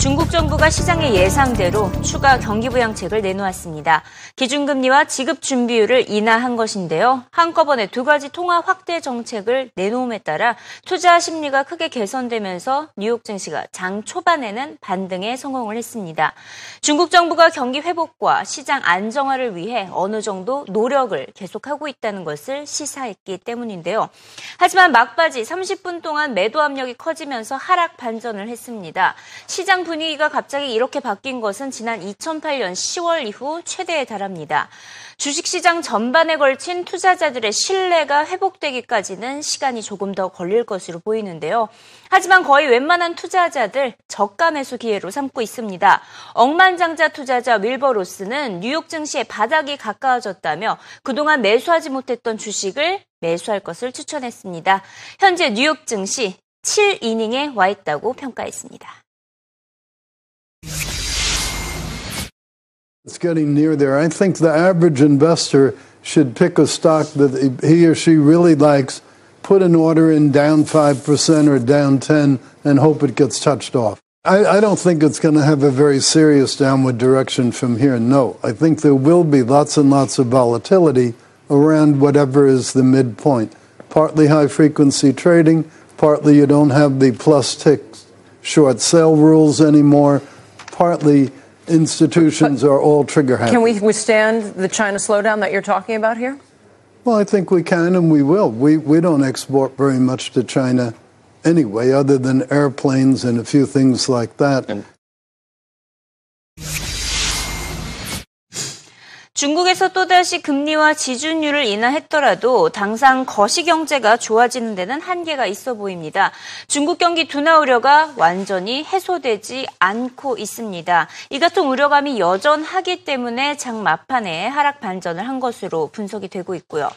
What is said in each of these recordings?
중국 정부가 시장의 예상대로 추가 경기부양책을 내놓았습니다. 기준금리와 지급 준비율을 인하한 것인데요. 한꺼번에 두 가지 통화 확대 정책을 내놓음에 따라 투자 심리가 크게 개선되면서 뉴욕 증시가 장 초반에는 반등에 성공을 했습니다. 중국 정부가 경기 회복과 시장 안정화를 위해 어느 정도 노력을 계속하고 있다는 것을 시사했기 때문인데요. 하지만 막바지 30분 동안 매도 압력이 커지면서 하락 반전을 했습니다. 시장 분위기가 갑자기 이렇게 바뀐 것은 지난 2008년 10월 이후 최대에 달합니다. 주식시장 전반에 걸친 투자자들의 신뢰가 회복되기까지는 시간이 조금 더 걸릴 것으로 보이는데요. 하지만 거의 웬만한 투자자들 저가 매수 기회로 삼고 있습니다. 억만장자 투자자 윌버 로스는 뉴욕 증시의 바닥이 가까워졌다며 그동안 매수하지 못했던 주식을 매수할 것을 추천했습니다. 현재 뉴욕 증시 7이닝에 와 있다고 평가했습니다. It's getting near there. I think the average investor should pick a stock that he or she really likes, put an order in down 5% or down 10 and hope it gets touched off. I, I don't think it's going to have a very serious downward direction from here. No, I think there will be lots and lots of volatility around whatever is the midpoint. Partly high frequency trading, partly you don't have the plus tick short sale rules anymore, partly institutions are all trigger happy. Can we withstand the China slowdown that you're talking about here? Well, I think we can and we will. We, we don't export very much to China anyway, other than airplanes and a few things like that. And 중국에서 또다시 금리와 지준율을 인하했더라도 당장 거시 경제가 좋아지는 데는 한계가 있어 보입니다. 중국 경기 둔화 우려가 완전히 해소되지 않고 있습니다. 이 같은 우려감이 여전하기 때문에 장 막판에 하락 반전을 한 것으로 분석이 되고 있고요.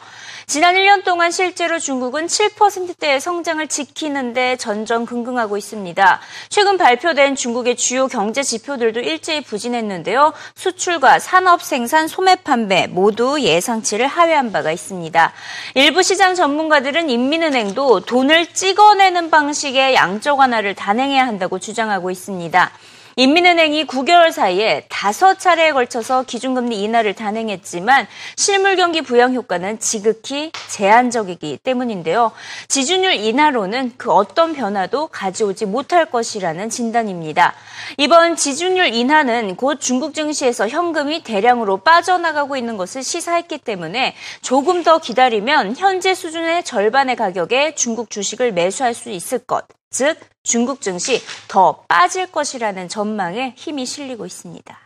지난 1년 동안 실제로 중국은 7%대의 성장을 지키는데 전전긍긍하고 있습니다. 최근 발표된 중국의 주요 경제 지표들도 일제히 부진했는데요. 수출과 산업 생산, 소매 판매 모두 예상치를 하회한 바가 있습니다. 일부 시장 전문가들은 인민은행도 돈을 찍어내는 방식의 양적 완화를 단행해야 한다고 주장하고 있습니다. 인민은행이 9개월 사이에 다섯 차례에 걸쳐서 기준금리 인하를 단행했지만 실물 경기 부양 효과는 지극히 제한적이기 때문인데요. 지준율 인하로는 그 어떤 변화도 가져오지 못할 것이라는 진단입니다. 이번 지준율 인하는 곧 중국 증시에서 현금이 대량으로 빠져나가고 있는 것을 시사했기 때문에 조금 더 기다리면 현재 수준의 절반의 가격에 중국 주식을 매수할 수 있을 것. 즉 중국 증시 더 빠질 것이라는 전망에 힘이 실리고 있습니다.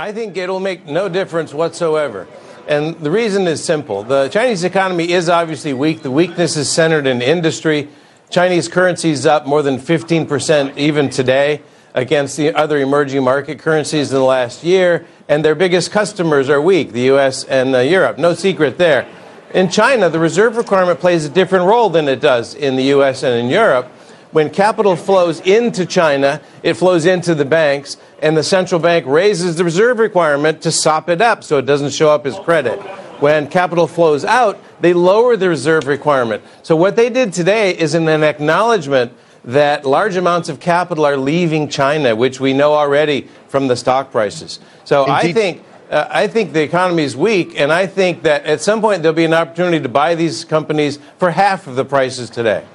I think it'll make no difference whatsoever. And the reason is simple. The Chinese economy is obviously weak. The weakness is centered in industry. Chinese currency is up more than 15% even today against the other emerging market currencies in the last year. And their biggest customers are weak, the US and uh, Europe. No secret there. In China, the reserve requirement plays a different role than it does in the US and in Europe. When capital flows into China, it flows into the banks, and the central bank raises the reserve requirement to sop it up so it doesn't show up as credit. When capital flows out, they lower the reserve requirement. So, what they did today is an acknowledgement that large amounts of capital are leaving China, which we know already from the stock prices. So, Indeed. I think uh, I think the economy is weak, and I think that at some point there'll be an opportunity to buy these companies for half of the prices today.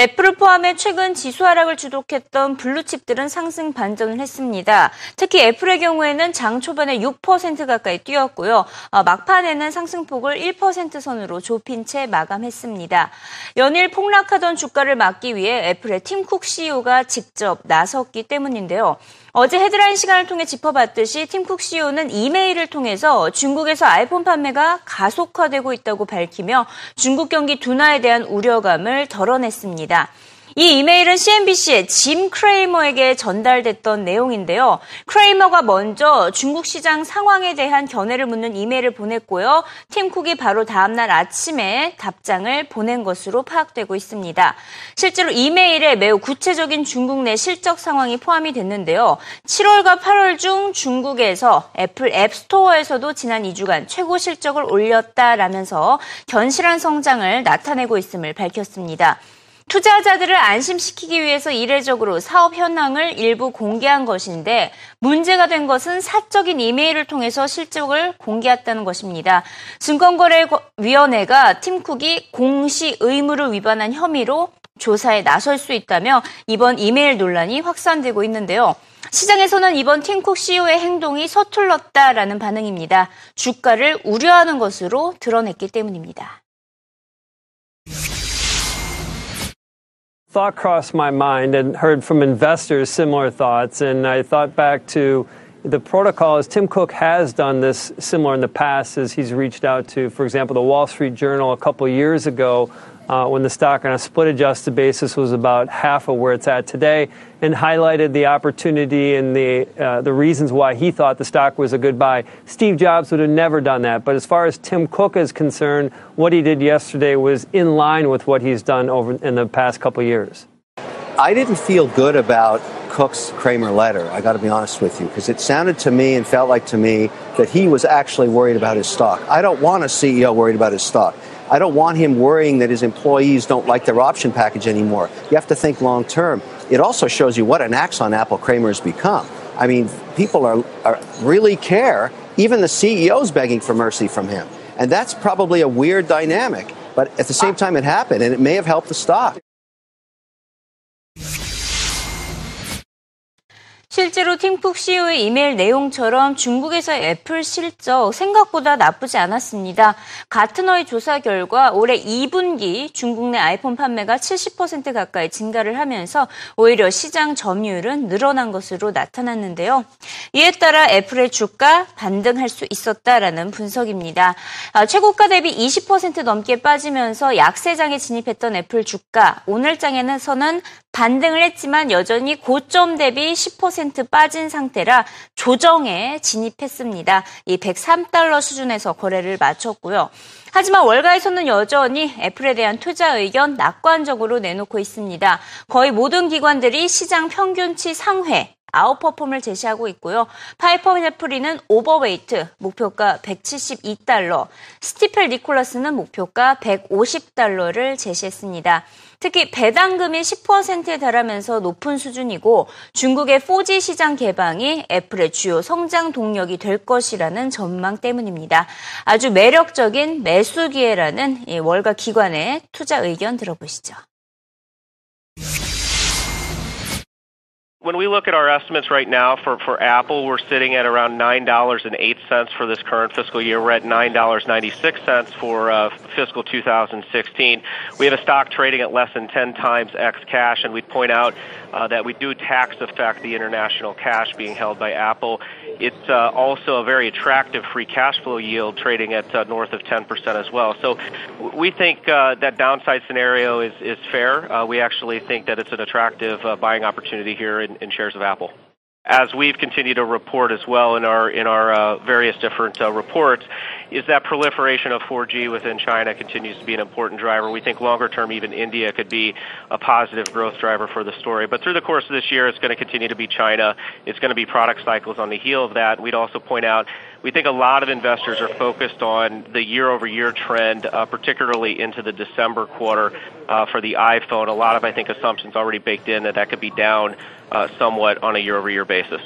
애플을 포함해 최근 지수 하락을 주독했던 블루칩들은 상승 반전을 했습니다. 특히 애플의 경우에는 장 초반에 6% 가까이 뛰었고요. 어, 막판에는 상승폭을 1% 선으로 좁힌 채 마감했습니다. 연일 폭락하던 주가를 막기 위해 애플의 팀쿡 CEO가 직접 나섰기 때문인데요. 어제 헤드라인 시간을 통해 짚어봤듯이 팀쿡 CEO는 이메일을 통해서 중국에서 아이폰 판매가 가속화되고 있다고 밝히며 중국 경기 둔화에 대한 우려감을 덜어냈습니다. 이 이메일은 CNBC의 짐 크레이머에게 전달됐던 내용인데요. 크레이머가 먼저 중국 시장 상황에 대한 견해를 묻는 이메일을 보냈고요. 팀 쿡이 바로 다음날 아침에 답장을 보낸 것으로 파악되고 있습니다. 실제로 이메일에 매우 구체적인 중국 내 실적 상황이 포함이 됐는데요. 7월과 8월 중 중국에서 애플 앱스토어에서도 지난 2주간 최고 실적을 올렸다라면서 견실한 성장을 나타내고 있음을 밝혔습니다. 투자자들을 안심시키기 위해서 이례적으로 사업 현황을 일부 공개한 것인데 문제가 된 것은 사적인 이메일을 통해서 실적을 공개했다는 것입니다. 증권거래위원회가 팀쿡이 공시 의무를 위반한 혐의로 조사에 나설 수 있다며 이번 이메일 논란이 확산되고 있는데요. 시장에서는 이번 팀쿡 CEO의 행동이 서툴렀다라는 반응입니다. 주가를 우려하는 것으로 드러냈기 때문입니다. Thought crossed my mind and heard from investors similar thoughts. And I thought back to the protocol is Tim Cook has done this similar in the past as he's reached out to, for example, the Wall Street Journal a couple years ago uh, when the stock on a split adjusted basis was about half of where it's at today, and highlighted the opportunity and the uh, the reasons why he thought the stock was a good buy. Steve Jobs would have never done that. But as far as Tim Cook is concerned, what he did yesterday was in line with what he's done over in the past couple years. I didn't feel good about Cook's Kramer letter, I got to be honest with you, because it sounded to me and felt like to me that he was actually worried about his stock. I don't want a CEO worried about his stock. I don't want him worrying that his employees don't like their option package anymore. You have to think long term. It also shows you what an axe on Apple Kramer has become. I mean, people are, are really care. Even the CEO's begging for mercy from him. And that's probably a weird dynamic. But at the same time, it happened, and it may have helped the stock. 실제로 팀쿡 CEO의 이메일 내용처럼 중국에서의 애플 실적 생각보다 나쁘지 않았습니다. 가트너의 조사 결과 올해 2분기 중국 내 아이폰 판매가 70% 가까이 증가를 하면서 오히려 시장 점유율은 늘어난 것으로 나타났는데요. 이에 따라 애플의 주가 반등할 수 있었다라는 분석입니다. 아, 최고가 대비 20% 넘게 빠지면서 약세장에 진입했던 애플 주가 오늘장에서는 반등을 했지만 여전히 고점 대비 10% 빠진 상태라 조정에 진입했습니다. 이 103달러 수준에서 거래를 마쳤고요. 하지만 월가에서는 여전히 애플에 대한 투자 의견 낙관적으로 내놓고 있습니다. 거의 모든 기관들이 시장 평균치 상회, 아웃퍼폼을 제시하고 있고요. 파이퍼 제프리는 overweight 목표가 172달러, 스티펠 니콜라스는 목표가 150달러를 제시했습니다. 특히 배당금이 10%에 달하면서 높은 수준이고 중국의 4G 시장 개방이 애플의 주요 성장 동력이 될 것이라는 전망 때문입니다. 아주 매력적인 매수 기회라는 월가 기관의 투자 의견 들어보시죠. When we look at our estimates right now for, for Apple, we're sitting at around $9.08 for this current fiscal year. We're at $9.96 for uh, fiscal 2016. We have a stock trading at less than 10 times X cash, and we'd point out uh, that we do tax affect the international cash being held by Apple. It's uh, also a very attractive free cash flow yield trading at uh, north of 10% as well. So we think uh, that downside scenario is, is fair. Uh, we actually think that it's an attractive uh, buying opportunity here in, in shares of Apple as we've continued to report as well in our in our uh, various different uh, reports, is that proliferation of 4G within China continues to be an important driver. We think longer term, even India could be a positive growth driver for the story. But through the course of this year, it's going to continue to be China. It's going to be product cycles on the heel of that. We'd also point out we think a lot of investors are focused on the year-over-year trend, uh, particularly into the December quarter uh, for the iPhone. A lot of, I think, assumptions already baked in that that could be down uh, somewhat on a year-over-year basis.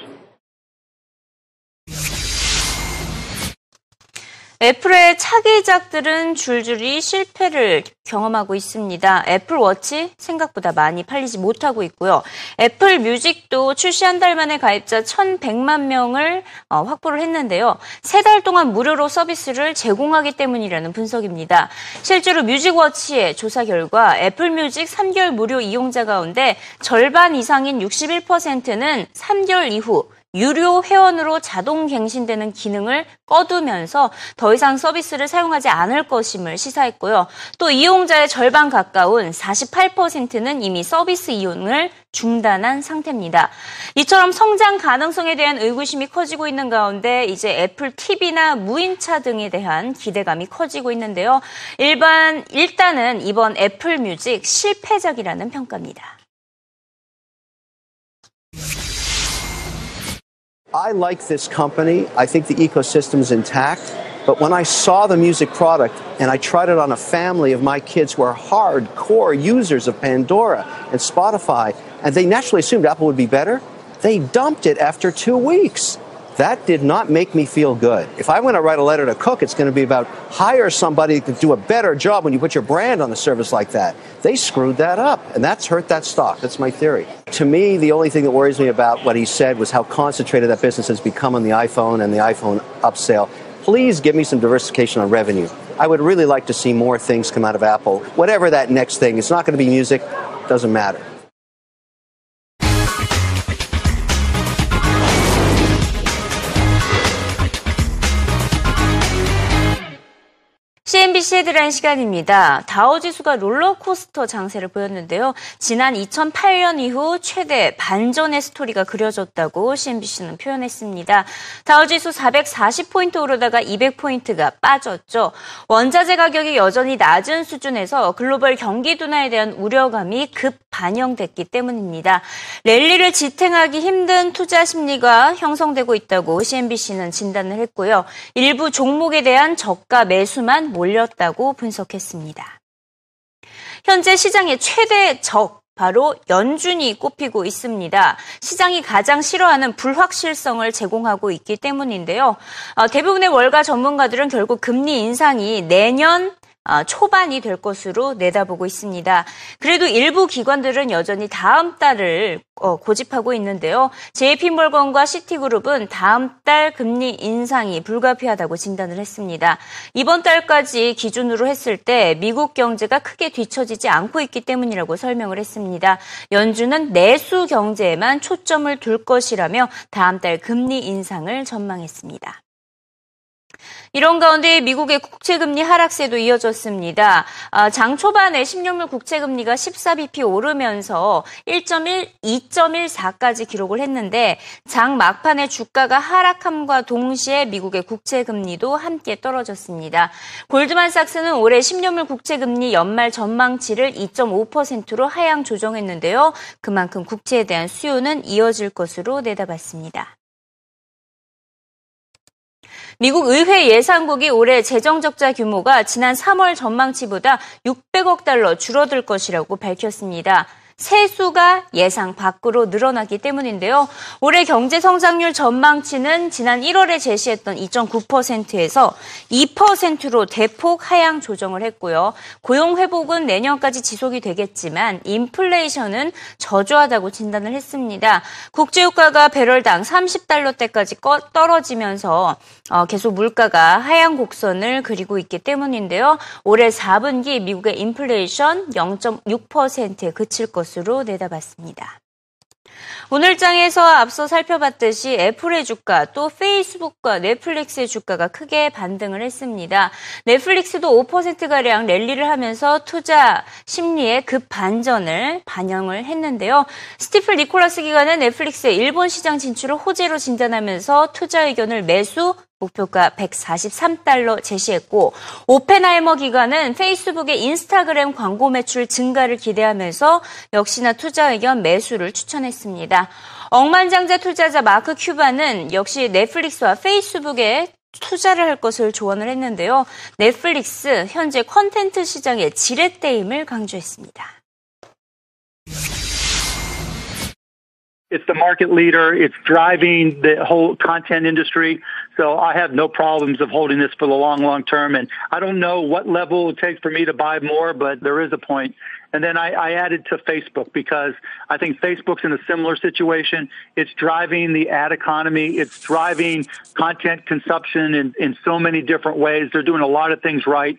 애플의 차기작들은 줄줄이 실패를 경험하고 있습니다. 애플 워치 생각보다 많이 팔리지 못하고 있고요. 애플 뮤직도 출시 한 달 만에 가입자 1,100만 명을 어, 확보를 했는데요. 세 달 동안 무료로 서비스를 제공하기 때문이라는 분석입니다. 실제로 뮤직 워치의 조사 결과 애플 뮤직 3개월 무료 이용자 가운데 절반 이상인 61%는 3개월 이후 유료 회원으로 자동 갱신되는 기능을 꺼두면서 더 이상 서비스를 사용하지 않을 것임을 시사했고요. 또 이용자의 절반 가까운 48%는 이미 서비스 이용을 중단한 상태입니다. 이처럼 성장 가능성에 대한 의구심이 커지고 있는 가운데 이제 애플 TV나 무인차 등에 대한 기대감이 커지고 있는데요. 일반 일단은 이번 애플 뮤직 실패작이라는 평가입니다. I like this company. I think the ecosystem is intact. But when I saw the music product and I tried it on a family of my kids who are hardcore users of Pandora and Spotify, and they naturally assumed Apple would be better, they dumped it after two weeks. That did not make me feel good. If I'm going to write a letter to Cook, it's going to be about hire somebody to do a better job when you put your brand on a service like that. They screwed that up, and that's hurt that stock. That's my theory. To me, the only thing that worries me about what he said was how concentrated that business has become on the iPhone and the iPhone upsell. Please give me some diversification on revenue. I would really like to see more things come out of Apple. Whatever that next thing, it's not going to be music, doesn't matter. CNBC 헤드라인 시간입니다. 다우지수가 롤러코스터 장세를 보였는데요. 지난 2008년 이후 최대 반전의 스토리가 그려졌다고 CNBC는 표현했습니다. 다우지수 440포인트 오르다가 200포인트가 빠졌죠. 원자재 가격이 여전히 낮은 수준에서 글로벌 경기 둔화에 대한 우려감이 급 반영됐기 때문입니다. 랠리를 지탱하기 힘든 투자 심리가 형성되고 있다고 CNBC는 진단을 했고요. 일부 종목에 대한 저가 매수만 몰렸다고 분석했습니다. 현재 시장의 최대 적 바로 연준이 꼽히고 있습니다. 시장이 가장 싫어하는 불확실성을 제공하고 있기 때문인데요. 어, 대부분의 월가 전문가들은 결국 금리 인상이 내년 아, 초반이 될 것으로 내다보고 있습니다. 그래도 일부 기관들은 여전히 다음 달을 어, 고집하고 있는데요. JP몰건과 시티그룹은 다음 달 금리 인상이 불가피하다고 진단을 했습니다. 이번 달까지 기준으로 했을 때 미국 경제가 크게 뒤처지지 않고 있기 때문이라고 설명을 했습니다. 연준은 내수 경제에만 초점을 둘 것이라며 다음 달 금리 인상을 전망했습니다. 이런 가운데 미국의 국채금리 하락세도 이어졌습니다. 아, 장 초반에 16물 국채금리가 14bp 오르면서 1.1, 2.14까지 기록을 했는데 장 막판에 주가가 하락함과 동시에 미국의 국채금리도 함께 떨어졌습니다. 골드만삭스는 올해 10년물 국채금리 연말 전망치를 2.5%로 하향 조정했는데요. 그만큼 국채에 대한 수요는 이어질 것으로 내다봤습니다. 미국 의회 예산국이 올해 재정 적자 규모가 지난 3월 전망치보다 600억 달러 줄어들 것이라고 밝혔습니다. 세수가 예상 밖으로 늘어나기 때문인데요. 올해 경제 성장률 전망치는 지난 1월에 제시했던 2.9%에서 2%로 대폭 하향 조정을 했고요. 고용 회복은 내년까지 지속이 되겠지만 인플레이션은 저조하다고 진단을 했습니다. 국제유가가 배럴당 30달러대까지 떨어지면서 어, 계속 물가가 하향 곡선을 그리고 있기 때문인데요. 올해 4분기 미국의 인플레이션 0.6%에 그칠 것 것으로 내다봤습니다. 오늘 장에서 앞서 살펴봤듯이 애플의 주가 또 페이스북과 넷플릭스의 주가가 크게 반등을 했습니다. 넷플릭스도 5%가량 랠리를 하면서 투자 심리의 급 반전을 반영을 했는데요. 스티플 니콜라스 기관은 넷플릭스의 일본 시장 진출을 호재로 진단하면서 투자 의견을 매수 목표가 143달러 제시했고 오펜하이머 기관은 페이스북의 인스타그램 광고 매출 증가를 기대하면서 역시나 투자 의견 매수를 추천했습니다. 억만장자 투자자 마크 큐반은 역시 넷플릭스와 페이스북에 투자를 할 것을 조언을 했는데요. 넷플릭스 현재 컨텐츠 시장의 지렛대임을 강조했습니다. It's the market leader. It's driving the whole content industry. So I have no problems of holding this for the long, long term. And I don't know what level it takes for me to buy more, but there is a point. And then I, I added to Facebook because I think Facebook's in a similar situation. It's driving the ad economy. It's driving content consumption in, in so many different ways. They're doing a lot of things right.